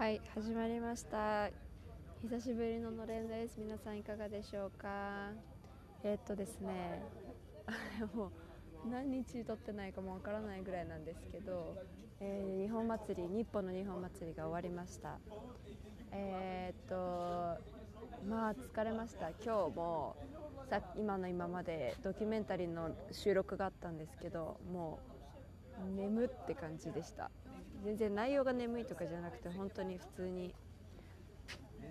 はい始まりました。久しぶりののれんです。皆さんいかがでしょうか？えー、っとですね もう何日撮ってないかもわからないぐらいなんですけど、えー、日本祭り日本の日本祭りが終わりました。えー、っとまあ疲れました。今日もさ今の今までドキュメンタリーの収録があったんですけどもう眠って感じでした。全然内容が眠いとかじゃなくて本当に普通に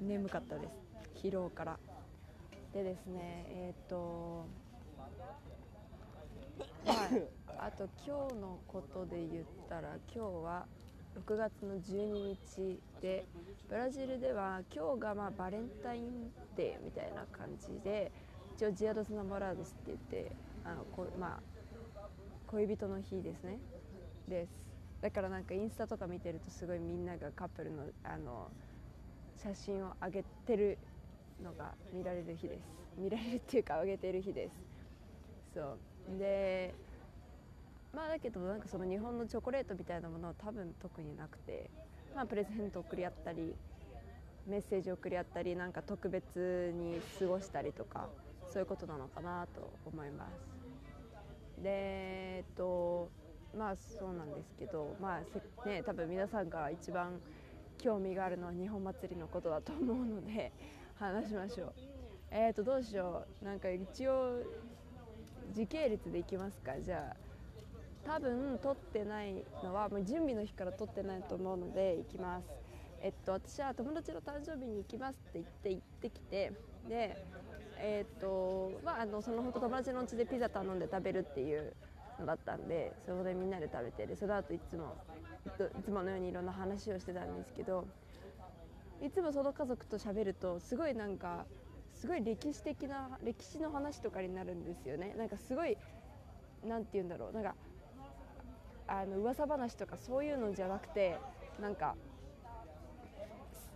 眠かったです。疲労から。でですねえっ、ー、とまああと今日のことで言ったら今日は6月の12日でブラジルでは今日がまあバレンタインデーみたいな感じで一応ジアドスナモラードスって言ってあのこ、まあ、恋人の日ですね。です。だからなんかインスタとか見てるとすごいみんながカップルのあの写真を上げてるのが見られる日です。見られるっていうか上げてる日です。そう。でまあだけどなんかその日本のチョコレートみたいなものは多分特になくてまあプレゼント送り合ったりメッセージ送り合ったりなんか特別に過ごしたりとかそういうことなのかなと思います。でえっとまあそうなんですけどまあね多分皆さんが一番興味があるのは日本祭りのことだと思うので話しましょう。えーとどうしよう。なんか一応時系列でいきますか。じゃあ多分撮ってないのはもう準備の日から撮ってないと思うので行きます。えっと私は友達の誕生日に行きますって言って行ってきてでえっとまああのその本当友達の家でピザ頼んで食べるっていうだったんでそこでみんなで食べてでその後いつもいつものようにいろんな話をしてたんですけどいつもその家族と喋るとすごいなんかすごい歴史的な歴史の話とかになるんですよね。なんかすごいなんて言うんだろうなんかあの噂話とかそういうのじゃなくてなんか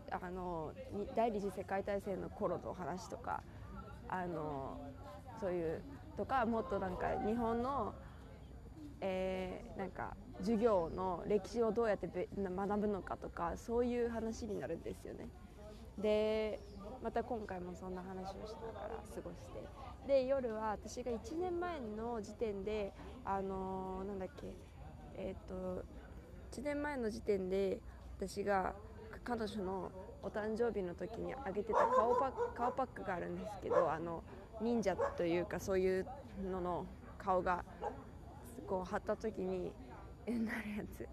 あの第二次世界大戦の頃の話とかあのそういうとかもっとなんか日本のえー、なんか授業の歴史をどうやって学ぶのかとかそういう話になるんですよね。でまた今回もそんな話をしながら過ごしてで夜は私が1年前の時点であのー、なんだっけえっ、と1年前の時点で私が彼女のお誕生日の時にあげてた顔パック顔パックがあるんですけどあの忍者というかそういうのの顔がこう貼った時になるやつ。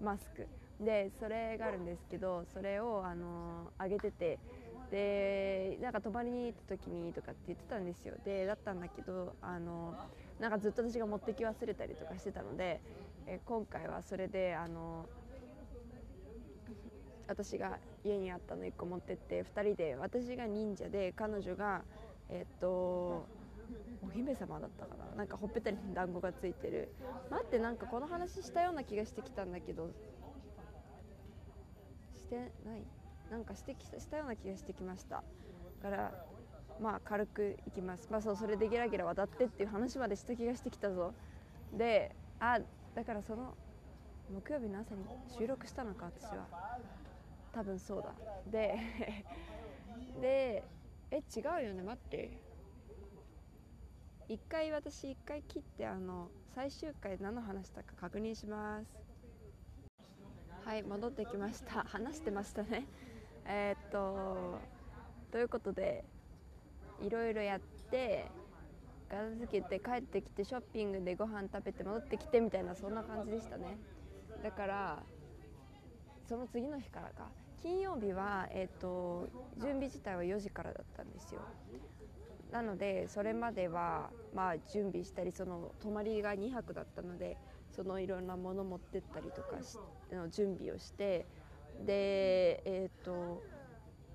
マスク。でそれがあるんですけどそれをあの上げてて。でなんか泊まりに行った時にとかって言ってたんですよ。でだったんだけどあのなんかずっと私が持ってき忘れたりとかしてたのでえ今回はそれであの私が家にあったの1個持ってって2人で私が忍者で彼女がえっとお姫様だったかな？なんかほっぺたに団子がついてる。待ってなんかこの話したような気がしてきたんだけど。してない。なんかしてきしたような気がしてきました。からまあ軽くいきます。まあそうそれでゲラゲラ渡ってっていう話までした気がしてきたぞ。であだからその木曜日の朝に収録したのか私は。多分そうだ。で でえ違うよね？待って。1回私1回切ってあの最終回何の話したか確認します。はい戻ってきました。話してましたね。え、っとということでいろいろやって片付けて帰ってきてショッピングでご飯食べて戻ってきてみたいなそんな感じでしたね。だからその次の日からか。金曜日は、えーと準備自体は4時からだったんですよ。なのでそれまではまあ準備したりその泊まりが2泊だったのでそのいろんなもの持ってったりとかしの準備をしてでえっ、と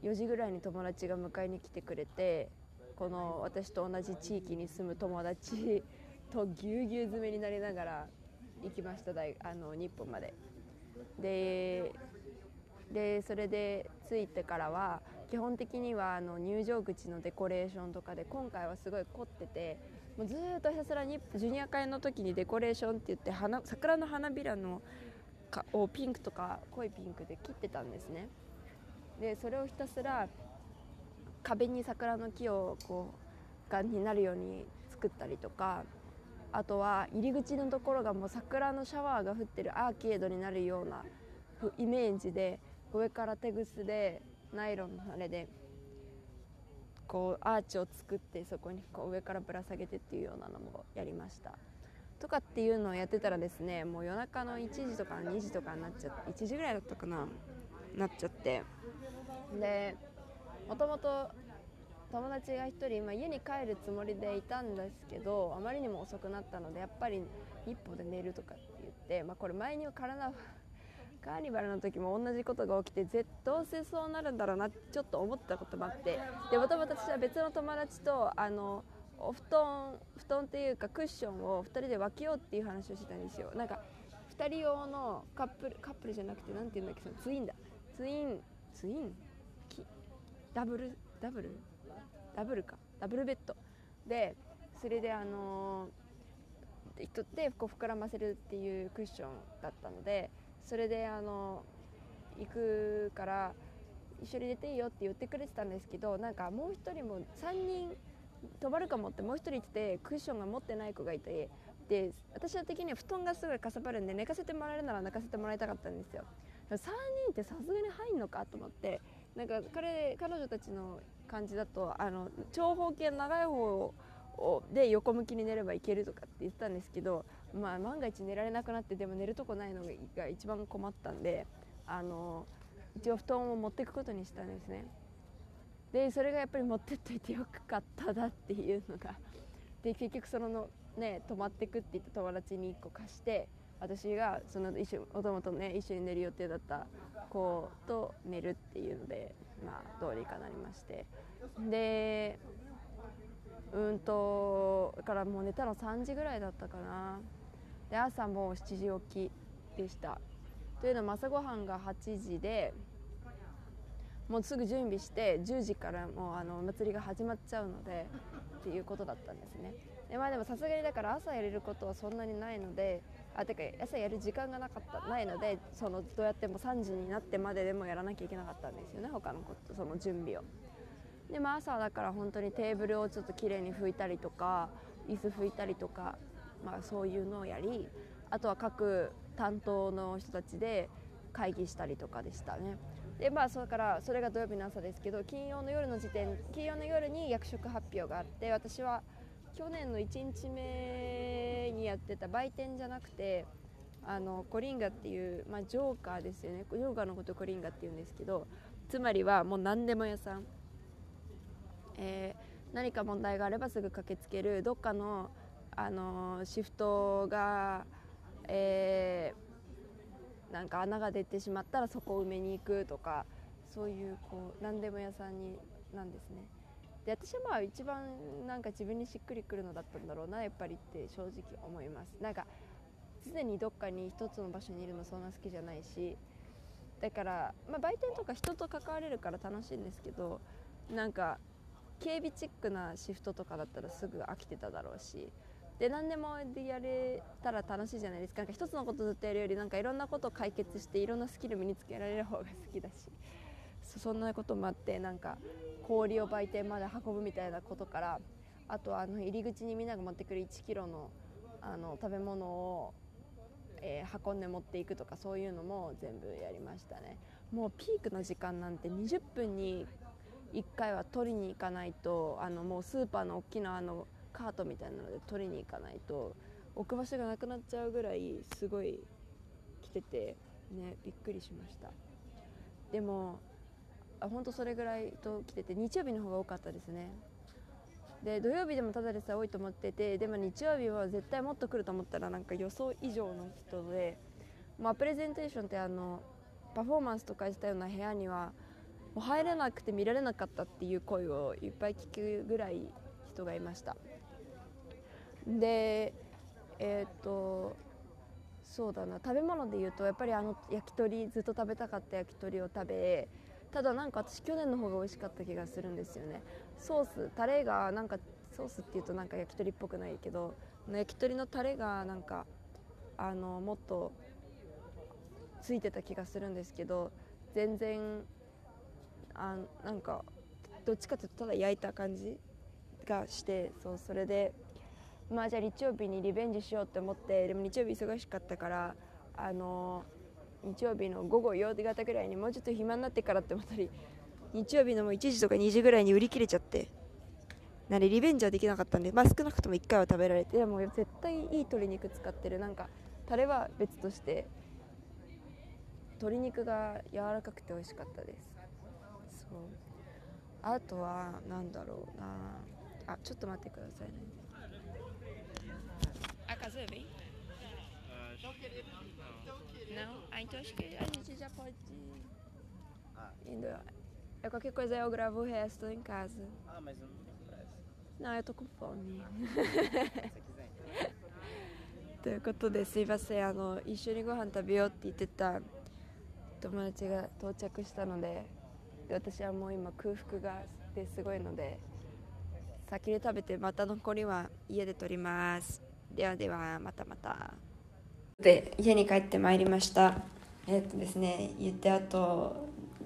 4時ぐらいに友達が迎えに来てくれてこの私と同じ地域に住む友達 とぎゅうぎゅう詰めになりながら行きました大あの日本まで。ででそれで着いてからは基本的にはあの入場口のデコレーションとかで今回はすごい凝っててもうずっとひたすらにジュニア会の時にデコレーションって言って花桜の花びらのかをピンクとか濃いピンクで切ってたんですね。でそれをひたすら壁に桜の木をこうがになるように作ったりとかあとは入り口のところがもう桜のシャワーが降ってるアーケードになるようなイメージで上からテグスでナイロンのあれでこうアーチを作ってそこにこう上からぶら下げてっていうようなのもやりました。とかっていうのをやってたらですねもう夜中の1時とか2時とかになっちゃって1時ぐらいだったかななっちゃって。でもともと友達が1人、まあ、家に帰るつもりでいたんですけどあまりにも遅くなったのでやっぱり一歩で寝るとかって言って、まあ、これ前に体カーニバルの時も同じことが起きて絶どうせそうなるんだろうなってちょっと思ったこともあってでもともと私は別の友達とあのお布団布団っていうかクッションを2人で分けようっていう話をしてたんですよ。なんか2人用のカップルカップルじゃなくて何て言うんだっけそのツインだ。ツインツイン？ダブル？ダブル？ダブルか。ダブルベッド。でそれであの人でこう膨らませるっていうクッションだったのでそれであの行くから一緒に出ていいよって言ってくれてたんですけどなんかもう1人も3人泊まるかもってもう1人言ってクッションが持ってない子がいてで私は的には布団がすごいかさばるんで寝かせてもらえるなら寝かせてもらいたかったんですよ。3人ってさすがに入んのかと思ってなんか彼彼女たちの感じだとあの長方形長い方をで横向きに寝ればいけるとかって言ってたんですけど、まあ、万が一寝られなくなってでも寝るとこないのが一番困ったんであの一応布団を持っていくことにしたんですね。でそれがやっぱり持ってっといてよかっただっていうのがで結局そのね泊まってくって言った友達に1個貸して私がその一緒もともとね一緒に寝る予定だった子と寝るっていうのでまあどうにかなりまして。でうんとだからもう寝たの3時ぐらいだったかな。で朝も7時起きでした。というのも朝ごはんが8時でもうすぐ準備して10時からもうあの祭りが始まっちゃうのでっていうことだったんですね。でまあでもさすがにだから朝やれることはそんなにないのであてか朝やる時間がなかったないのでそのどうやっても3時になってまででもやらなきゃいけなかったんですよね他のことその準備を。でまあ朝だから本当にテーブルをちょっときれいに拭いたりとか椅子拭いたりとか、まあ、そういうのをやりあとは各担当の人たちで会議したりとかでしたね。でまあそれからそれが土曜日の朝ですけど金曜の夜の時点金曜の夜に役職発表があって私は去年の1日目にやってた売店じゃなくてあのコリンガっていう、まあ、ジョーカーですよね。ジョーカーのことコリンガっていうんですけどつまりはもう何でも屋さん。えー、何か問題があればすぐ駆けつける。どっかの、あの、シフトが、えー、なんか穴が出てしまったらそこを埋めに行くとかそういうこう何でも屋さんになんですね。で私はまあ一番なんか自分にしっくりくるのだったんだろうなやっぱりって正直思いますなんか常にどっかに一つの場所にいるのそんな好きじゃないしだから、まあ、売店とか人と関われるから楽しいんですけどなんか警備チックなシフトとかだったらすぐ飽きてただろうしで何でもでやれたら楽しいじゃないですか。なんか一つのことずっとやるよりなんかいろんなことを解決していろんなスキル身につけられる方が好きだし。そんなこともあってなんか氷を売店まで運ぶみたいなことからあとあの入り口にみんなが持ってくる1 k g のあの食べ物を、えー、運んで持っていくとかそういうのも全部やりましたね。もうピークの時間なんて20分に1回は取りに行かないとあのもうスーパーの大きなあのカートみたいなので取りに行かないと置く場所がなくなっちゃうぐらいすごい来ててねびっくりしました。でもあ本当それぐらいと来てて日曜日の方が多かったですね。で土曜日でもただでさえ多いと思っててでも日曜日は絶対もっと来ると思ったらなんか予想以上の人で、まあ、プレゼンテーションってあのパフォーマンスとかしたような部屋にはもう入れなくて見られなかったっていう声をいっぱい聞くぐらい人がいました。でえっ、とそうだな。食べ物で言うとやっぱりあの焼き鳥ずっと食べたかった焼き鳥を食べただなんか私去年の方が美味しかった気がするんですよね。ソースタレがなんかソースっていうとなんか焼き鳥っぽくないけど焼き鳥のタレがなんかあのもっとついてた気がするんですけど全然あなんかどっちかというとただ焼いた感じがしてそうそれでまあじゃあ日曜日にリベンジしようって思ってでも日曜日忙しかったからあの日曜日の午後夕方ぐらいにもうちょっと暇になってからって思ったり日曜日のもう1時とか2時ぐらいに売り切れちゃってなリベンジはできなかったんで、まあ、少なくとも1回は食べられてでも絶対いい鶏肉使ってる。なんかタレは別として鶏肉が柔らかくて美味しかったです。そう。あとは何だろうな。あちょっと待ってくださいね。あ Kazubi? Não? Ah, então acho que a gente já pode indo. É qualquer coisa eu gravo o resto em casa. Ah, mas eu não tenho pressa. Não, eu tô com fome. せっかくということですいませんあの一緒にご飯食べようって言ってた友達が到着したのでで私はもう今空腹がですごいので先に食べてまた残りは家で取りますではではまたまた。で家に帰ってまいりました。えっとですね言ってあと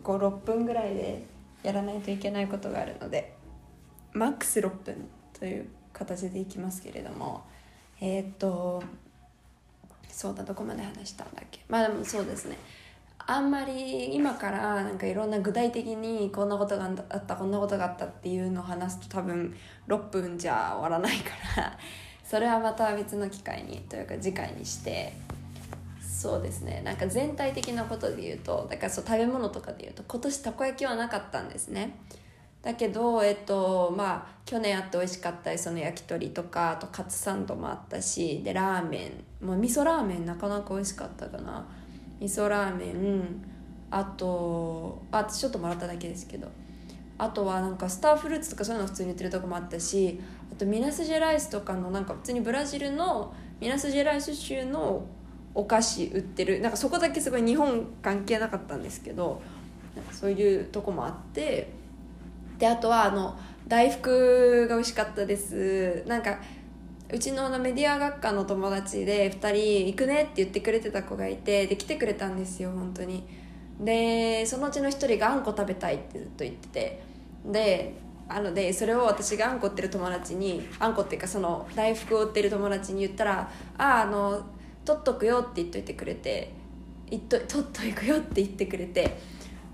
56分ぐらいでやらないといけないことがあるのでマックス6分という形でいきますけれどもえっとそうだどこまで話したんだっけ？まあでもそうですね。あんまり今からなんかいろんな具体的にこんなことがあったこんなことがあったっていうのを話すと多分6分じゃ終わらないからそれはまた別の機会にというか次回にして。そうですね。なんか全体的なことで言うとだからそう食べ物とかで言うと今年たこ焼きはなかったんですね。だけどえっとまあ去年あって美味しかったりその焼き鳥とかあとカツサンドもあったしでラーメン。もう味噌ラーメンなかなか美味しかったかな。味噌ラーメンあとあちょっともらっただけですけど。あとはなんかスターフルーツとかそういうの普通に売ってるとこもあったしあとミナスジェライスとかのなんか普通にブラジルのミナスジェライス州のお菓子売ってるなんかそこだけすごい日本関係なかったんですけどそういうとこもあってであとはあの大福が美味しかったです。なんかうちののメディア学科の友達で2人行くねって言ってくれてた子がいてで来てくれたんですよ本当に。でそのうちの1人があんこ食べたいってずっと言ってて。であのでそれを私があんこ売ってる友達にあんこっていうかその大福を売ってる友達に言ったら「あああの取っとくよ」って言っといてくれて言っと「取っといくよ」って言ってくれて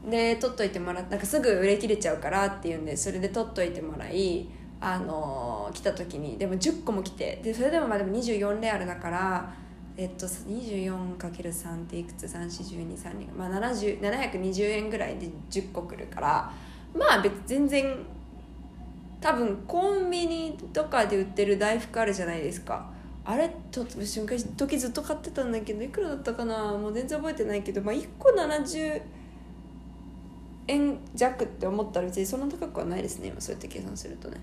で取っといてもらってなんかすぐ売れ切れちゃうからっていうんでそれで取っといてもらいあの来た時にでも10個も来てでそれでもまあでも24レアルだからえっと 24×3 っていくつ？341232まあ70 720円ぐらいで10個来るからまあ別全然多分コンビニとかで売ってる大福あるじゃないですか。あれちょっと瞬間時ずっと買ってたんだけどいくらだったかな？もう全然覚えてないけどまあ1個70円弱って思ったら別にそんな高くはないですね。今そうやって計算するとね。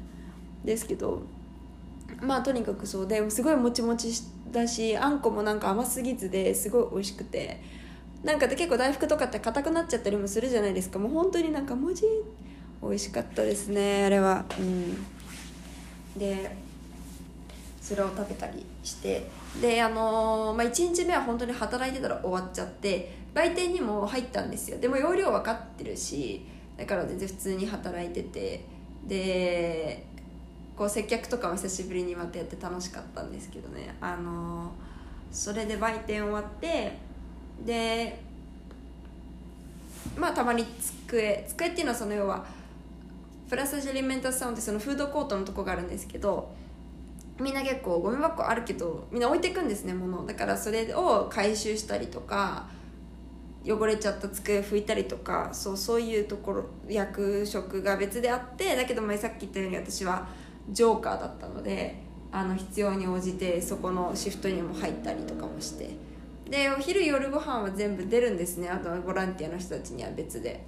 ですけどまあとにかくそう。ですごいもちもちだしあんこもなんか甘すぎずですごい美味しくて。なんか結構大福とかって硬くなっちゃったりもするじゃないですか。もう本当になんか文字美味しかったですねあれは。うん。でそれを食べたりして。であのーまあ、1日目は本当に働いてたら終わっちゃって売店にも入ったんですよ。でも容量分かってるしだから全然普通に働いてて。でこう接客とかも久しぶりにまたやって楽しかったんですけどね。あのーそれで売店終わってでまあたまに机机っていうのはその要はプラスジェリメンタサウンってそのフードコートのとこがあるんですけどみんな結構ゴミ箱あるけどみんな置いていくんですね物。だからそれを回収したりとか汚れちゃった机拭いたりとかそうそういうところ役職が別であってだけどもさっき言ったように私はジョーカーだったのであの必要に応じてそこのシフトにも入ったりとかもして。でお昼夜ご飯は全部出るんですね。あとはボランティアの人たちには別で。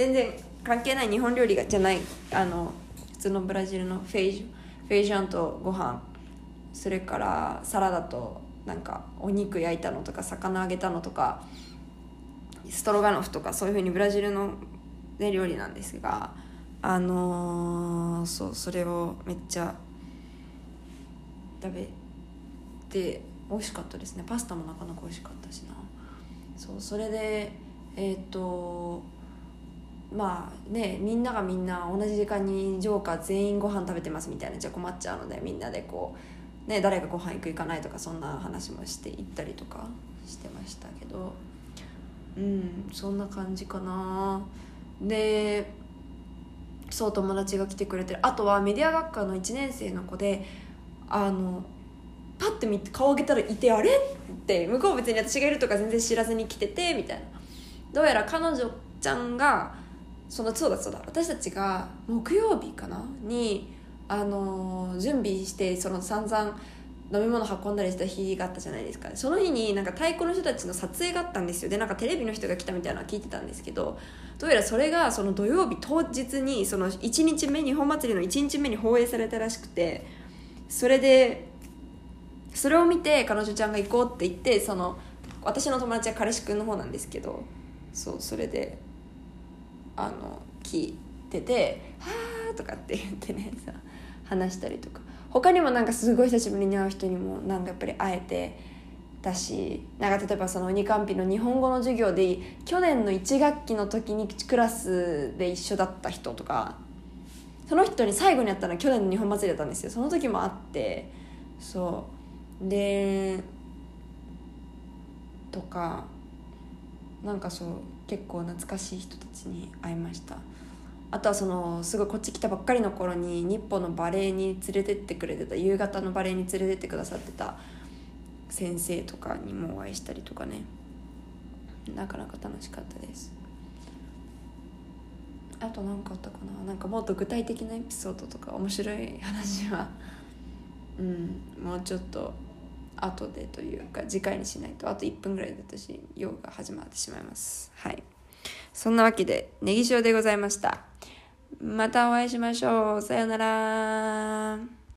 全然関係ない日本料理がじゃないあの普通のブラジルのフェイジフェイジャンとご飯それからサラダとなんかお肉焼いたのとか魚揚げたのとかストロガノフとかそういうふうにブラジルの、ね、料理なんですがあのーそうそれをめっちゃ食べて美味しかったですね。パスタもなかなか美味しかったしな。そうそれでえっ、とまあねみんながみんな同じ時間にジョーカー全員ご飯食べてますみたいなじゃ困っちゃうのでみんなでこうね誰がご飯行く行かないとかそんな話もして行ったりとかしてましたけど。うんそんな感じかな。でそう友達が来てくれてる。あとはメディア学科の1年生の子であのパッて見て顔上げたらいてあれ？って向こう別に私がいるとか全然知らずに来ててみたいな。どうやら彼女ちゃんがそのそうだそうだ。私たちが木曜日かな？にあの準備してその散々飲み物運んだりした日があったじゃないですか。その日になんか太鼓の人たちの撮影があったんですよ。でなんかテレビの人が来たみたいなのは聞いてたんですけどどうやらそれがその土曜日当日にその1日目日本祭りの1日目に放映されたらしくてそれでそれを見て彼女ちゃんが行こうって言ってその私の友達は彼氏くんの方なんですけどそうそれであの聞いてて「はあ」とかって言ってねさ話したりとか。他にもなんかすごい久しぶりに会う人にもなんかやっぱり会えてだしなんか例えばその二カンピの日本語の授業で去年の1学期の時にクラスで一緒だった人とかその人に最後に会ったのは去年の日本祭りだったんですよ。その時も会ってそう。でとかなんかそう。結構懐かしい人たちに会いました。あとはそのすごいこっち来たばっかりの頃に日本のバレエに連れてってくれてた夕方のバレエに連れてってくださってた先生とかにもお会いしたりとかね。なかなか楽しかったです。あと何かあったかな。なんかもっと具体的なエピソードとか面白い話は。うんもうちょっと後でというか次回にしないと。あと1分ぐらいで私用が始まってしまいます。はい。そんなわけでネギ塩でございました。またお会いしましょう。さようなら。